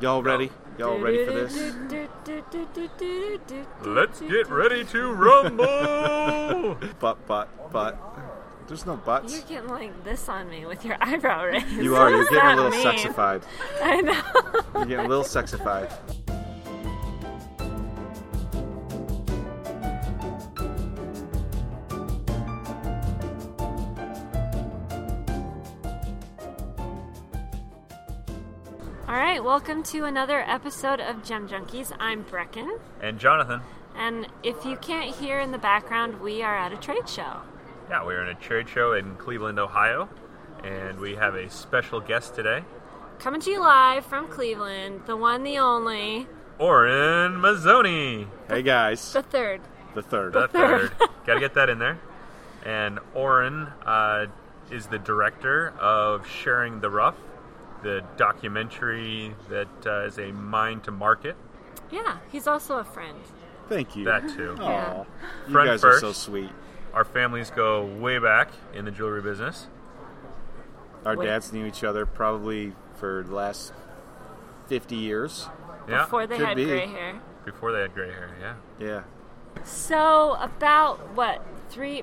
Y'all ready? Y'all ready for this? Let's get ready to rumble. But, but, but. There's no buts. You're getting like this on me with your eyebrow raise. You are. You're getting a little mean? sexified. I know. You're getting a little sexified. Welcome to another episode of Gem Junkies. I'm Brecken, and Jonathan. and if you can't hear in the background, we are at a trade show. Yeah, we're in a trade show in Cleveland, Ohio, and we have a special guest today, Coming to you live from Cleveland, the one, the only, Orin Mazzoni, Hey guys, the third. the third. the third. Got to get that in there. And Oren uh, is the director of Sharing the Rough, the documentary that uh, is a mine to market. Yeah, he's also a friend. Thank you. That too. Aw, Yeah. you Friend guys are so sweet. Our families go way back in the jewelry business. Our Wait. dads knew each other probably for the last 50 years. Yeah, Before they Could had be. gray hair. before they had gray hair. Yeah. Yeah. So about what three,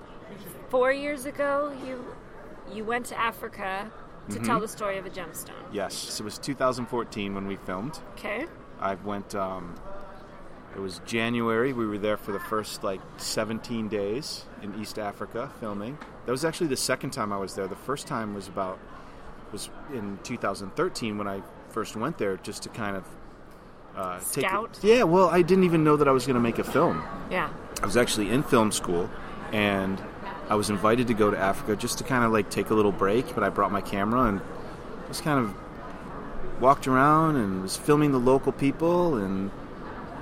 four years ago, you you went to Africa to Mm-hmm. tell the story of a gemstone. Yes. It was 2014 when we filmed. Okay. I went. Um, it was January. We were there for the first like 17 days in East Africa filming. That was actually the second time I was there. The first time was about was in 2013 when I first went there just to kind of uh, take. Scout? yeah. Well, I didn't even know that I was going to make a film. Yeah. I was actually in film school, and I was invited to go to Africa just to kind of like take a little break. But I brought my camera and just kind of walked around and was filming the local people and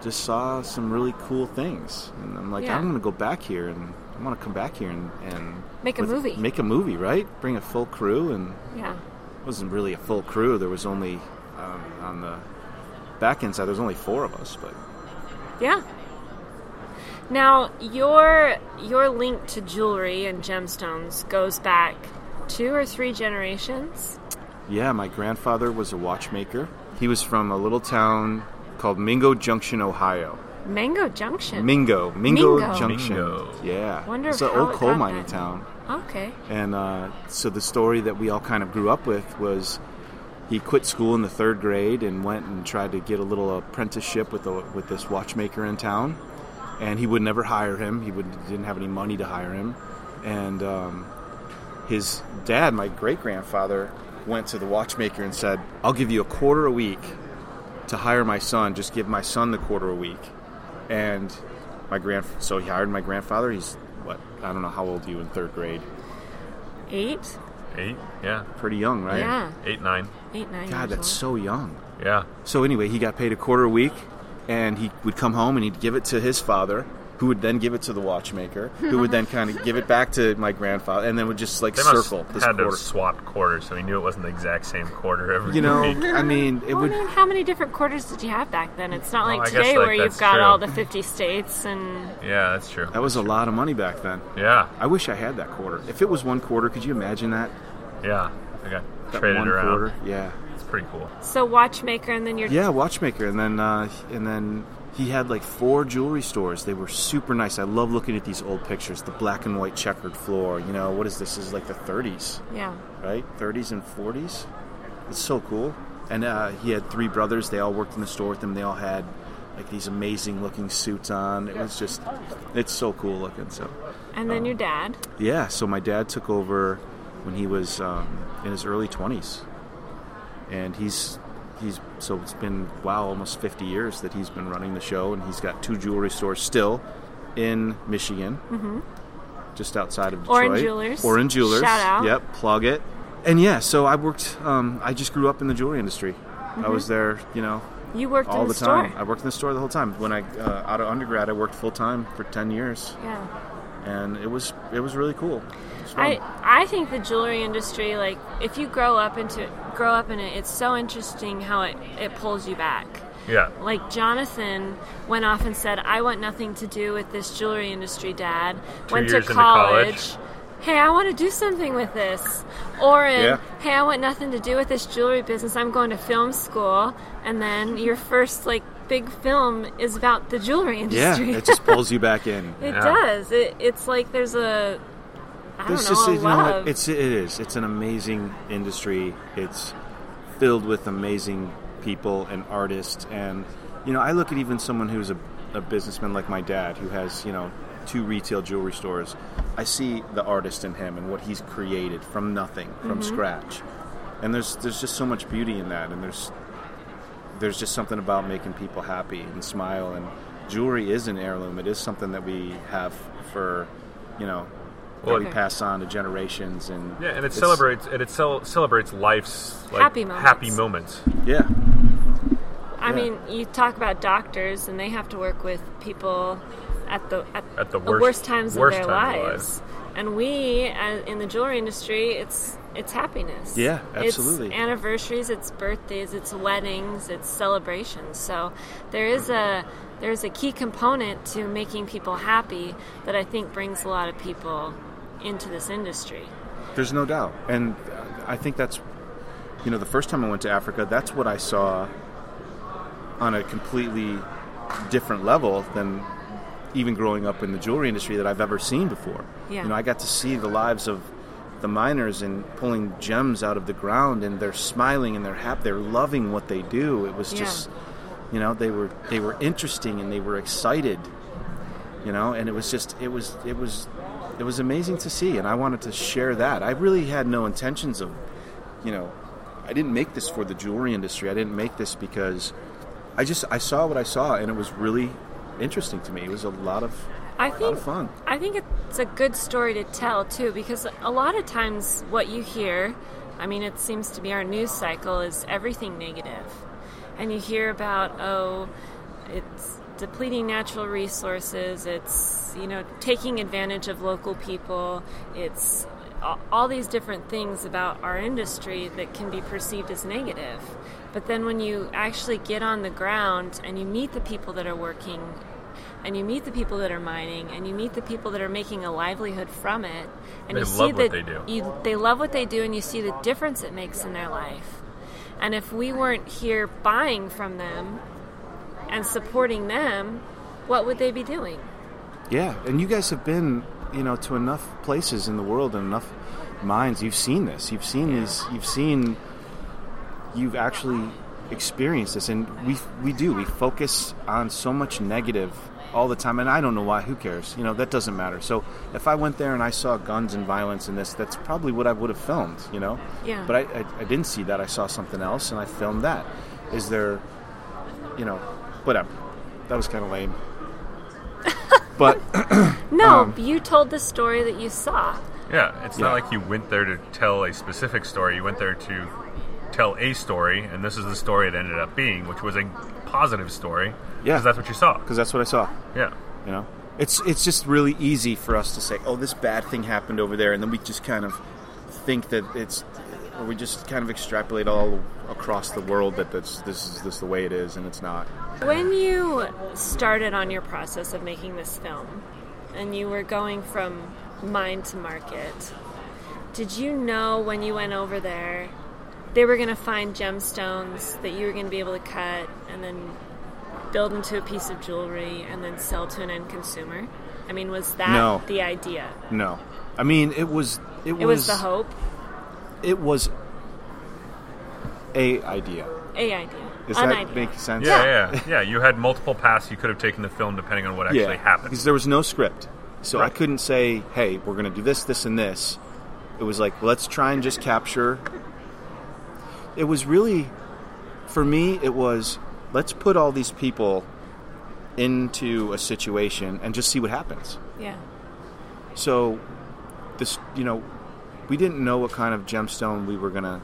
just saw some really cool things. And I'm like, Yeah. I'm going to go back here and I want to come back here and, and Make a with- movie. Make a movie, right? Bring a full crew and Yeah. it wasn't really a full crew. There was only um, on the back end side. There was only four of us, but Yeah. Now your your link to jewelry and gemstones goes back two or three generations. Yeah, my grandfather was a watchmaker. He was from a little town called Mingo Junction, Ohio. Mango Junction. Mingo, Mingo, Mingo. Junction. Mingo. Yeah, Wonder it's an old it coal mining that. town. okay. And uh, so the story that we all kind of grew up with was he quit school in the third grade and went and tried to get a little apprenticeship with a, with this watchmaker in town, and he would never hire him. He would didn't have any money to hire him, and um, his dad, my great grandfather, went to the watchmaker and said, "I'll give you a quarter a week to hire my son. Just give my son the quarter a week." And my grand so he hired my grandfather. He's what I don't know how old are you in third grade. Eight? Eight. Yeah. Pretty young, right? Yeah. Eight, nine. Eight, nine God, that's old. so young. Yeah. So anyway, he got paid a quarter a week, and he would come home and he'd give it to his father, who would then give it to the watchmaker, who would then kind of give it back to my grandfather, and then would just like They must circle have this had to quarter. have swapped quarters, so he knew it wasn't the exact same quarter every You know, week. I mean, it Well, would. I mean, how many different quarters did you have back then? It's not Well, like guess, today like, where you've got true. all the 50 states and Yeah, that's true. That was a lot of money back then. Yeah. I wish I had that quarter. If it was one quarter, could you imagine that? Yeah. I got That traded one around. quarter. Yeah. It's pretty cool. so watchmaker, and then you're Yeah, watchmaker, and then uh, and then he had like four jewelry stores. They were super nice. I love looking at these old pictures. The black and white checkered floor. You know what is this? this is like the 30s, yeah. right? 30s and 40s. It's so cool. And uh, he had three brothers. They all worked in the store with him. They all had like these amazing looking suits on. It was just, it's so cool looking. So And then your dad. yeah. So my dad took over when he was um, in his early 20s, and he's he's so it's been wow almost 50 years that he's been running the show, and he's got two jewelry stores still in Michigan, just outside of Detroit. Orin Jewelers. Orin Jewelers. Shout out. Yep, plug it. And yeah, so I worked. Um, I just grew up in the jewelry industry. I was there, you know, You worked all the, the, time. I worked in the store the whole time. When I uh, out of undergrad, I worked full time for 10 years, Yeah. And it was it was really cool. Was. I I think the jewelry industry, like if you grow up into grow up in it, it's so interesting how it, it pulls you back. Yeah. Like Jonathan went off and said, "I want nothing to do with this jewelry industry, Dad." Two went years to into college. college, hey, I want to do something with this. Orin, Yeah. hey, I want nothing to do with this jewelry business. I'm going to film school. And then your first, like, big film is about the jewelry industry. Yeah, industry. it just pulls you back in. it Yeah. does. It, it's like there's a, I There's don't just know, a you know what? It's it is. It's an amazing industry. It's filled with amazing people and artists. And you know, I look at even someone who's a, a businessman like my dad, who has you know two retail jewelry stores. I see the artist in him and what he's created from nothing, from Mm-hmm. scratch. And there's there's just so much beauty in that. And there's there's just something about making people happy and smile. And jewelry is an heirloom. It is something that we have for you know Well, that we pass on to generations and Yeah, and it celebrates and it cel- celebrates life's like, Happy moments. happy moments. yeah I Yeah. mean, you talk about doctors, and they have to work with people at the at, At the the worst- worst times worst of their times of their lives. And we, in the jewelry industry, it's it's happiness. Yeah, absolutely. It's anniversaries, it's birthdays, it's weddings, it's celebrations. So there is a there's a key component to making people happy that I think brings a lot of people into this industry. there's no doubt and i think that's you know the first time i went to africa that's what i saw on a completely different level than even growing up in the jewelry industry that i've ever seen before Yeah. you know i got to see the lives of the miners and pulling gems out of the ground and they're smiling and they're happy they're loving what they do it was Yeah. just you know they were they were interesting and they were excited you know and it was just it was it was it was amazing to see and i wanted to share that i really had no intentions of you know i didn't make this for the jewelry industry i didn't make this because i just i saw what i saw and it was really interesting to me. It was a lot of I a lot think of fun. I think it's a good story to tell too, because a lot of times what you hear, I mean, it seems to be our news cycle is everything negative, and you hear about oh, it's depleting natural resources, it's you know taking advantage of local people, it's all these different things about our industry that can be perceived as negative. But then when you actually get on the ground and you meet the people that are working and you meet the people that are mining and you meet the people that are making a livelihood from it and They you love see what that they do. You, they love what they do and you see the difference it makes in their life. And if we weren't here buying from them and supporting them what would they be doing? Yeah and you guys have been you know to enough places in the world and enough mines. You've seen this. You've seen these you've seen you've actually experienced this and we we do. We focus on so much negative all the time and I don't know why who cares? You know that doesn't matter. So if I went there and I saw guns and violence in this that's probably what I would have filmed you know? Yeah. but I, I, I didn't see that. I saw something else and I filmed that. Is there you know whatever. That was kind of lame. But no Um, you told the story that you saw. Yeah, it's Yeah. not like you went there to tell a specific story. You went there to tell a story, and this is the story it ended up being, which was a positive story. Yeah. because that's what you saw. because that's what I saw Yeah, You know, it's it's just really easy for us to say, "Oh, this bad thing happened over there," and then we just kind of think that it's, or we just kind of extrapolate all across the world that that's this is this the way it is, and it's not. When you started on your process of making this film and you were going from mine to market, did you know when you went over there they were going to find gemstones that you were going to be able to cut and then build into a piece of jewelry and then sell to an end consumer? I mean, was that No. the idea? No, I mean it was it, It was the hope, It was a idea. a idea, Does an that idea. make sense? yeah, yeah, yeah. You had multiple paths you could have taken the film depending on what actually happened. Because there was no script. So I couldn't say, hey, we're going to do this, this, and this. It was like, let's try and just capture. It was really, for me, it was, let's put all these people into a situation and just see what happens. yeah, So, this, you know, we didn't know what kind of gemstone we were gonna.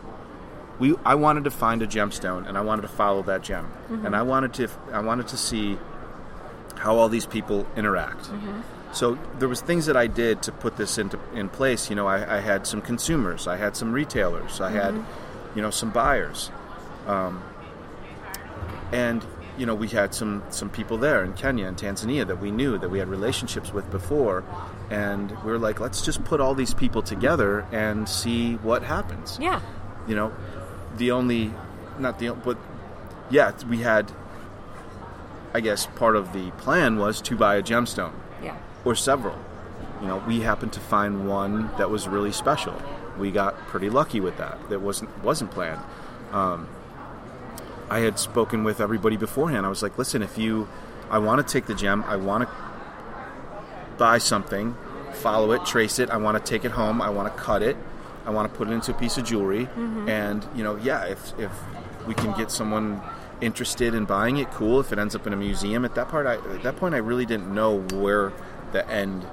We, I wanted to find a gemstone, and I wanted to follow that gem, mm-hmm. and I wanted to, I wanted to see how all these people interact. Mm-hmm. So there was things that I did to put this into in place. You know, I, I had some consumers, I had some retailers, I had, mm-hmm. You know, some buyers, um, and you know, we had some some people there in Kenya and Tanzania that we knew that we had relationships with before, and we were like, let's just put all these people together and see what happens. Yeah. You know, the only, not the, but yeah, we had. I guess part of the plan was to buy a gemstone Yeah. or several. You know, we happened to find one that was really special. We got pretty lucky with that. That wasn't wasn't planned. Um, I had spoken with everybody beforehand. I was like, "Listen, if you, I want to take the gem. I want to buy something, follow it, trace it. I want to take it home. I want to cut it. I want to put it into a piece of jewelry. And you know, yeah, if if we can get someone interested in buying it, cool. If it ends up in a museum, at that part, I, at that point, I really didn't know where the end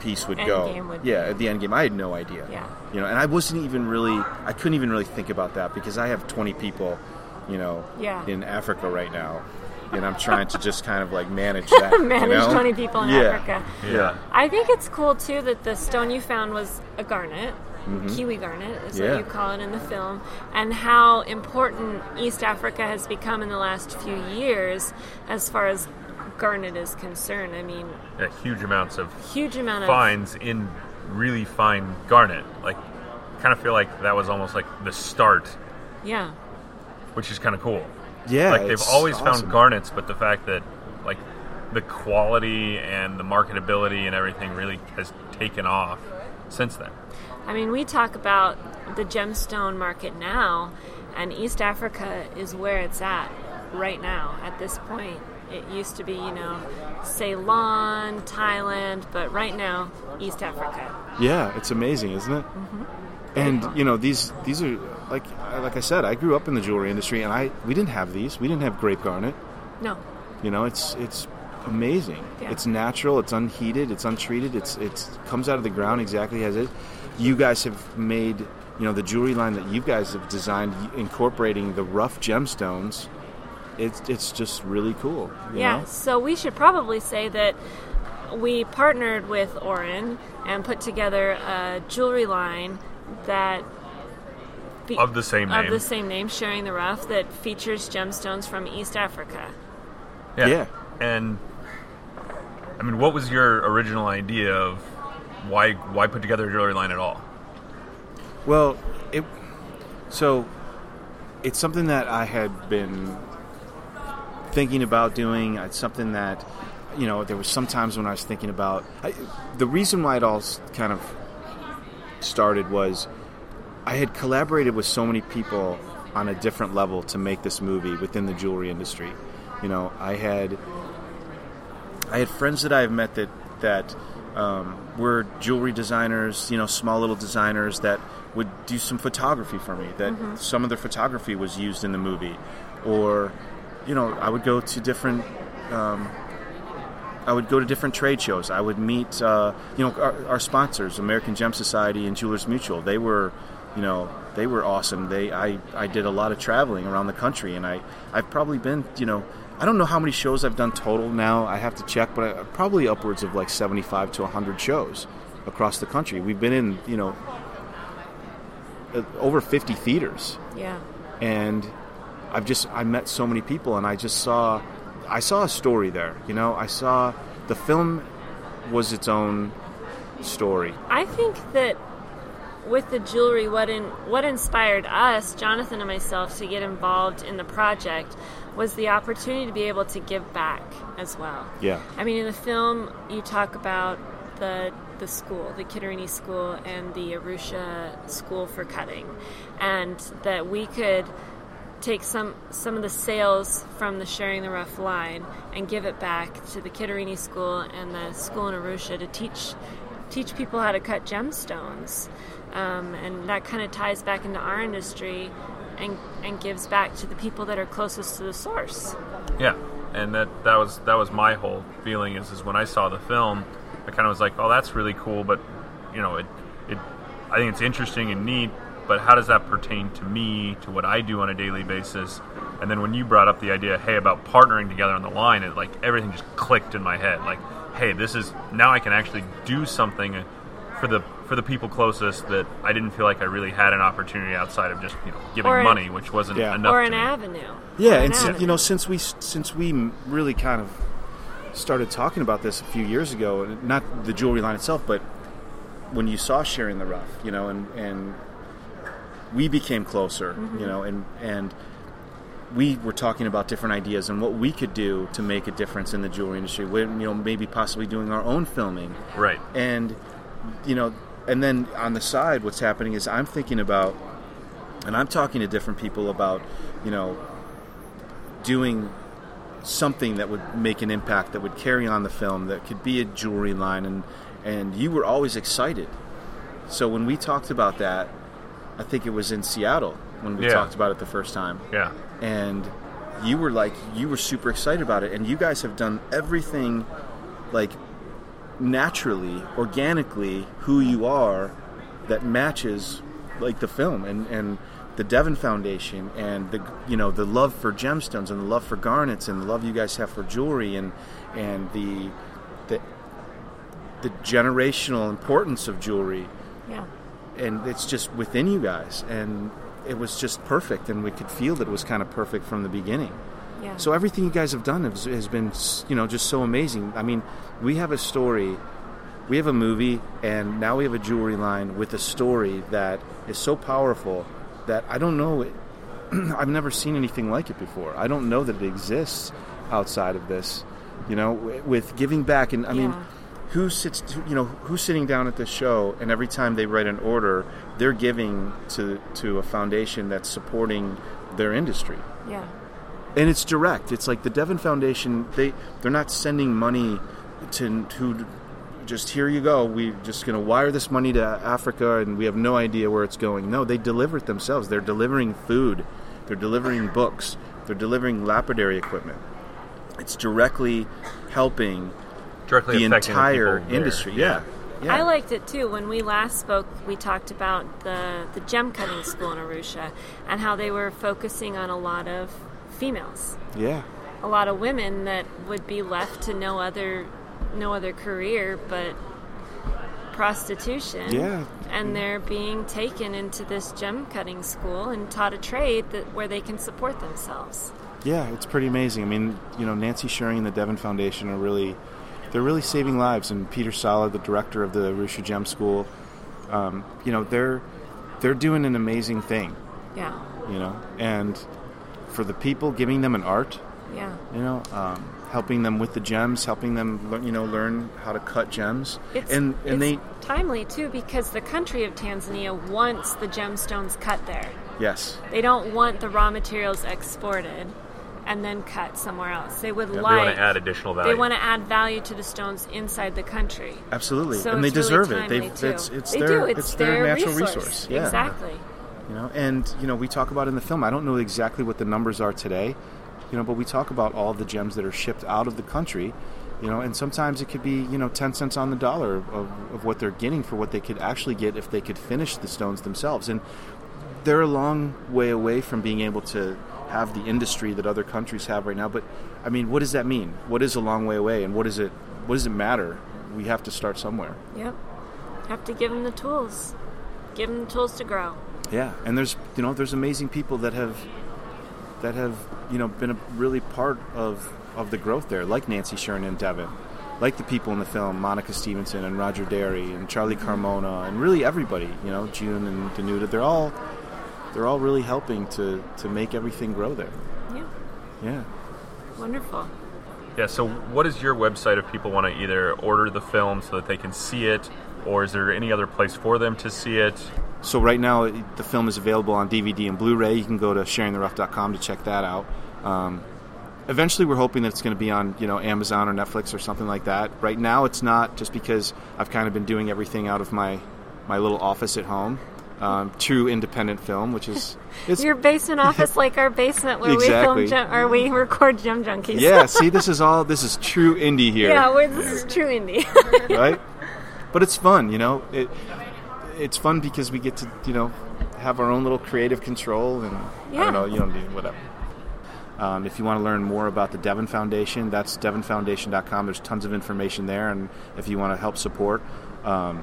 piece would End go. game would yeah, be. at the end game, I had no idea. Yeah. You know, and I wasn't even really, I couldn't even really think about that because I have 20 people, you know, Yeah. in Africa right now, and I'm trying to just kind of like manage that. you Manage know? 20 people in Yeah. Africa. Yeah. I think it's cool too that the stone you found was a garnet. Kiwi garnet is Mm-hmm. Yeah. what you call it in the film, and how important East Africa has become in the last few years as far as garnet is concerned. I mean, Yeah, huge amounts of huge amount of finds in really fine garnet. Like, kind of feel like that was almost like the start, yeah, which is kind of cool. Yeah. like they've it's always awesome. found garnets, but the fact that like the quality and the marketability and everything really has taken off since then. I mean, we talk about the gemstone market now, and East Africa is where it's at right now at this point. It used to be, you know, Ceylon, Thailand, but right now, East Africa. Yeah, it's amazing, isn't it? Mm-hmm. And you know these these are like like I said, I grew up in the jewelry industry, and I we didn't have these. We didn't have grape garnet. No, You know, it's it's amazing. Yeah. It's natural. It's unheated. It's untreated. It's it's comes out of the ground exactly as it. You guys have made you know the jewelry line that you guys have designed, incorporating the rough gemstones. It's it's just really cool. you yeah. know? So we should probably say that we partnered with Orin and put together a jewelry line that fe- Of the same of name. the same name, sharing the rough, that features gemstones from East Africa. Yeah. Yeah. And I mean, what was your original idea of why why put together a jewelry line at all? Well, it so it's something that I had been thinking about doing. It's something that you know there was some times when I was thinking about I, the reason why it all kind of started was I had collaborated with so many people on a different level to make this movie within the jewelry industry. You know, I had I had friends that I've met that that um, were jewelry designers, you know, small little designers that would do some photography for me. That some of their photography was used in the movie, or you know, I would go to different. Um, I would go to different trade shows. I would meet, uh, you know, our, our sponsors, American Gem Society and Jewelers Mutual. They were, you know, they were awesome. They, I, I did a lot of traveling around the country, and I, I've probably been, you know, I don't know how many shows I've done total now. I have to check, but I, probably upwards of like seventy-five to hundred shows across the country. We've been in, you know, uh, over fifty theaters Yeah. and I've just I met so many people and I just saw I saw a story there. You know, I saw the film was its own story. I think that with the jewelry, what in what inspired us, Jonathan and myself, to get involved in the project was the opportunity to be able to give back as well. Yeah. I mean, in the film, you talk about the the school, the Kitterini School, and the Arusha School for Cutting, and that we could take some some of the sales from the Sharing the Rough line and give it back to the Kitterini School and the school in Arusha to teach teach people how to cut gemstones, um, and that kind of ties back into our industry. And, and gives back to the people that are closest to the source. Yeah, and that that was that was my whole feeling is is when I saw the film, I kind of was like, oh, that's really cool, but you know, it it I think it's interesting and neat, but how does that pertain to me, to what I do on a daily basis? And then when you brought up the idea, hey, about partnering together on the line, it like everything just clicked in my head. Like, hey, this is now I can actually do something for the for the people closest that I didn't feel like I really had an opportunity outside of just you know giving Or an- money, which wasn't Yeah. enough. or an me. avenue. Yeah, Or an and si- avenue. you know, since we since we really kind of started talking about this a few years ago, not the jewelry line itself, but when you saw sharing the rough, you know, and and we became closer, mm-hmm. you know, and and we were talking about different ideas and what we could do to make a difference in the jewelry industry. When, you know, maybe possibly doing our own filming, Right. and you know and then on the side what's happening is i'm thinking about and i'm talking to different people about you know doing something that would make an impact that would carry on the film that could be a jewelry line and and you were always excited so when we talked about that i think it was in seattle when we Yeah. talked about it the first time Yeah. and you were like you were super excited about it and you guys have done everything like naturally organically who you are that matches like the film and and the Devon Foundation and the you know the love for gemstones and the love for garnets and the love you guys have for jewelry and and the the the generational importance of jewelry yeah. And it's just within you guys and it was just perfect and we could feel that it was kind of perfect from the beginning Yeah. so everything you guys have done has, has been you know just so amazing i mean we have a story we have a movie and now we have a jewelry line with a story that is so powerful that i don't know it, i've never seen anything like it before i don't know that it exists outside of this you know with giving back and i mean Yeah. Who sits you know who's sitting down at this show and every time they write an order they're giving to to a foundation that's supporting their industry. Yeah. and it's direct. It's like the devon foundation they they're not sending money to to just here you go we're just going to wire this money to africa and we have no idea where it's going. No they deliver it themselves. They're delivering food. They're delivering books. They're delivering lapidary equipment. It's directly helping Directly the entire people there. industry yeah yeah I liked it too. When we last spoke, we talked about the, the gem cutting school in Arusha and how they were focusing on a lot of females, yeah a lot of women that would be left to no other no other career but prostitution. Yeah. And they're being taken into this gem cutting school and taught a trade that where they can support themselves. Yeah, it's pretty amazing. I mean, you know, Nancy Sherring and the Devon Foundation are really, they're really saving lives. And Peter Sala, the director of the Arusha Gem School, um, you know, they're they're doing an amazing thing. Yeah. You know, and for the people, giving them an art. Yeah. You know, um, helping them with the gems, helping them, learn, you know, learn how to cut gems. It's, and and it's they, timely too because the country of Tanzania wants the gemstones cut there. yes, They don't want the raw materials exported and then cut somewhere else. They would Yeah, they like want to add additional value. they want to add value to the stones inside the country. absolutely, So and they it's really deserve it. They've, too. it's it's they their do. It's, it's their, natural resource. resource. Yeah. Exactly. you know and you know we talk about in the film i don't know exactly what the numbers are today you know but we talk about all the gems that are shipped out of the country you know and sometimes it could be you know 10 cents on the dollar of, of what they're getting for what they could actually get if they could finish the stones themselves and they're a long way away from being able to have the industry that other countries have right now but i mean what does that mean what is a long way away and what does it what does it matter we have to start somewhere Yep. Have to give them the tools. Give them the tools to grow. Yeah, and there's you know there's amazing people that have that have you know been a really part of of the growth there, like Nancy Sherman and Devin, like the people in the film, Monica Stevenson and Roger Dery and Charlie Carmona, and really everybody. You know, June and Danuta. They're all they're all really helping to to make everything grow there. Yeah. Yeah. Wonderful. Yeah. So, what is your website if people want to either order the film so that they can see it, or is there any other place for them to see it? So right now the film is available on DVD and Blu-ray. You can go to sharingtherough.com to check that out. Um, eventually, we're hoping that it's going to be on you know Amazon or Netflix or something like that. Right now, it's not just because I've kind of been doing everything out of my my little office at home. Um, true independent film, which is it's Your basement office, like our basement where Exactly. we film or we record gem junkies. yeah. See, this is all this is true indie here. yeah. We're, this is true indie. right? But it's fun, you know. It it's fun because we get to you know have our own little creative control, and I don't know, you don't do whatever. Um, if you want to learn more about the Devon Foundation, that's devonfoundation.com. There's tons of information there, and if you want to help support, um,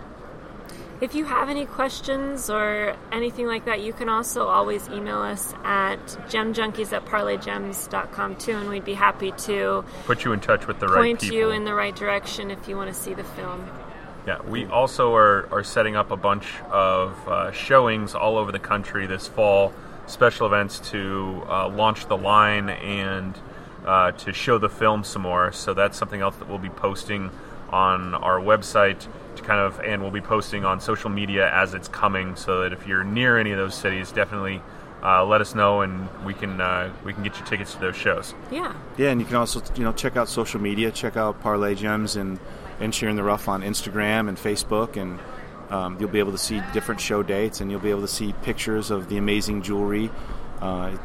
If you have any questions or anything like that, you can also always email us at gemjunkies at parlaygems.com too, and we'd be happy to Put you in touch with the right point people. you in the right direction if you want to see the film. Yeah, we also are, are setting up a bunch of uh, showings all over the country this fall, special events to uh, launch the line and uh, to show the film some more. So that's something else that we'll be posting on our website to kind of, and we'll be posting on social media as it's coming. So that if you're near any of those cities, definitely uh, let us know and we can uh, we can get you tickets to those shows. Yeah. Yeah, and you can also you know check out social media, check out Parlay Gems and and Sharing the Rough on Instagram and Facebook, and um, you'll be able to see different show dates, and you'll be able to see pictures of the amazing jewelry. Uh,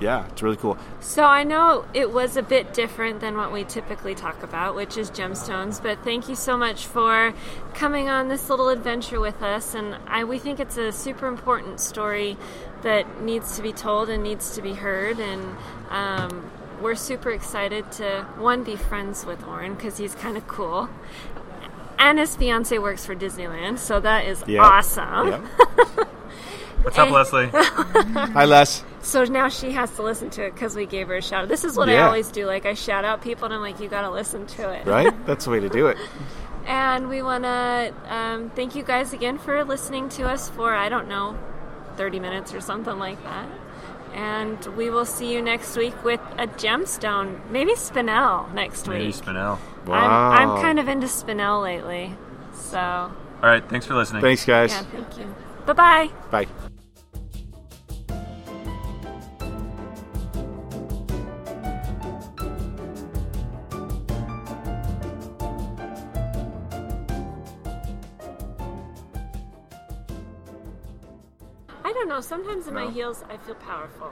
yeah, it's really cool. So I know it was a bit different than what we typically talk about, which is gemstones. But thank you so much for coming on this little adventure with us, and I, we think it's a super important story that needs to be told and needs to be heard. And um, we're super excited to one be friends with Orin because he's kind of cool, and his fiance works for Disneyland, so that is Yep. awesome. Yep. What's up. Leslie? Hi, Les. So now she has to listen to it because we gave her a shout out. This is what I always do. Like I shout out people and I'm like, you got to listen to it. Right? That's the way to do it. And we want to um, thank you guys again for listening to us for I don't know, 30 minutes or something like that. And we will see you next week with a gemstone, maybe Spinel next Maybe week. Spinel. Wow. I'm, I'm kind of into Spinel lately. So, All right, thanks for listening. Thanks, guys. yeah, thank you. Bye bye bye. Sometimes in my heels, I feel powerful.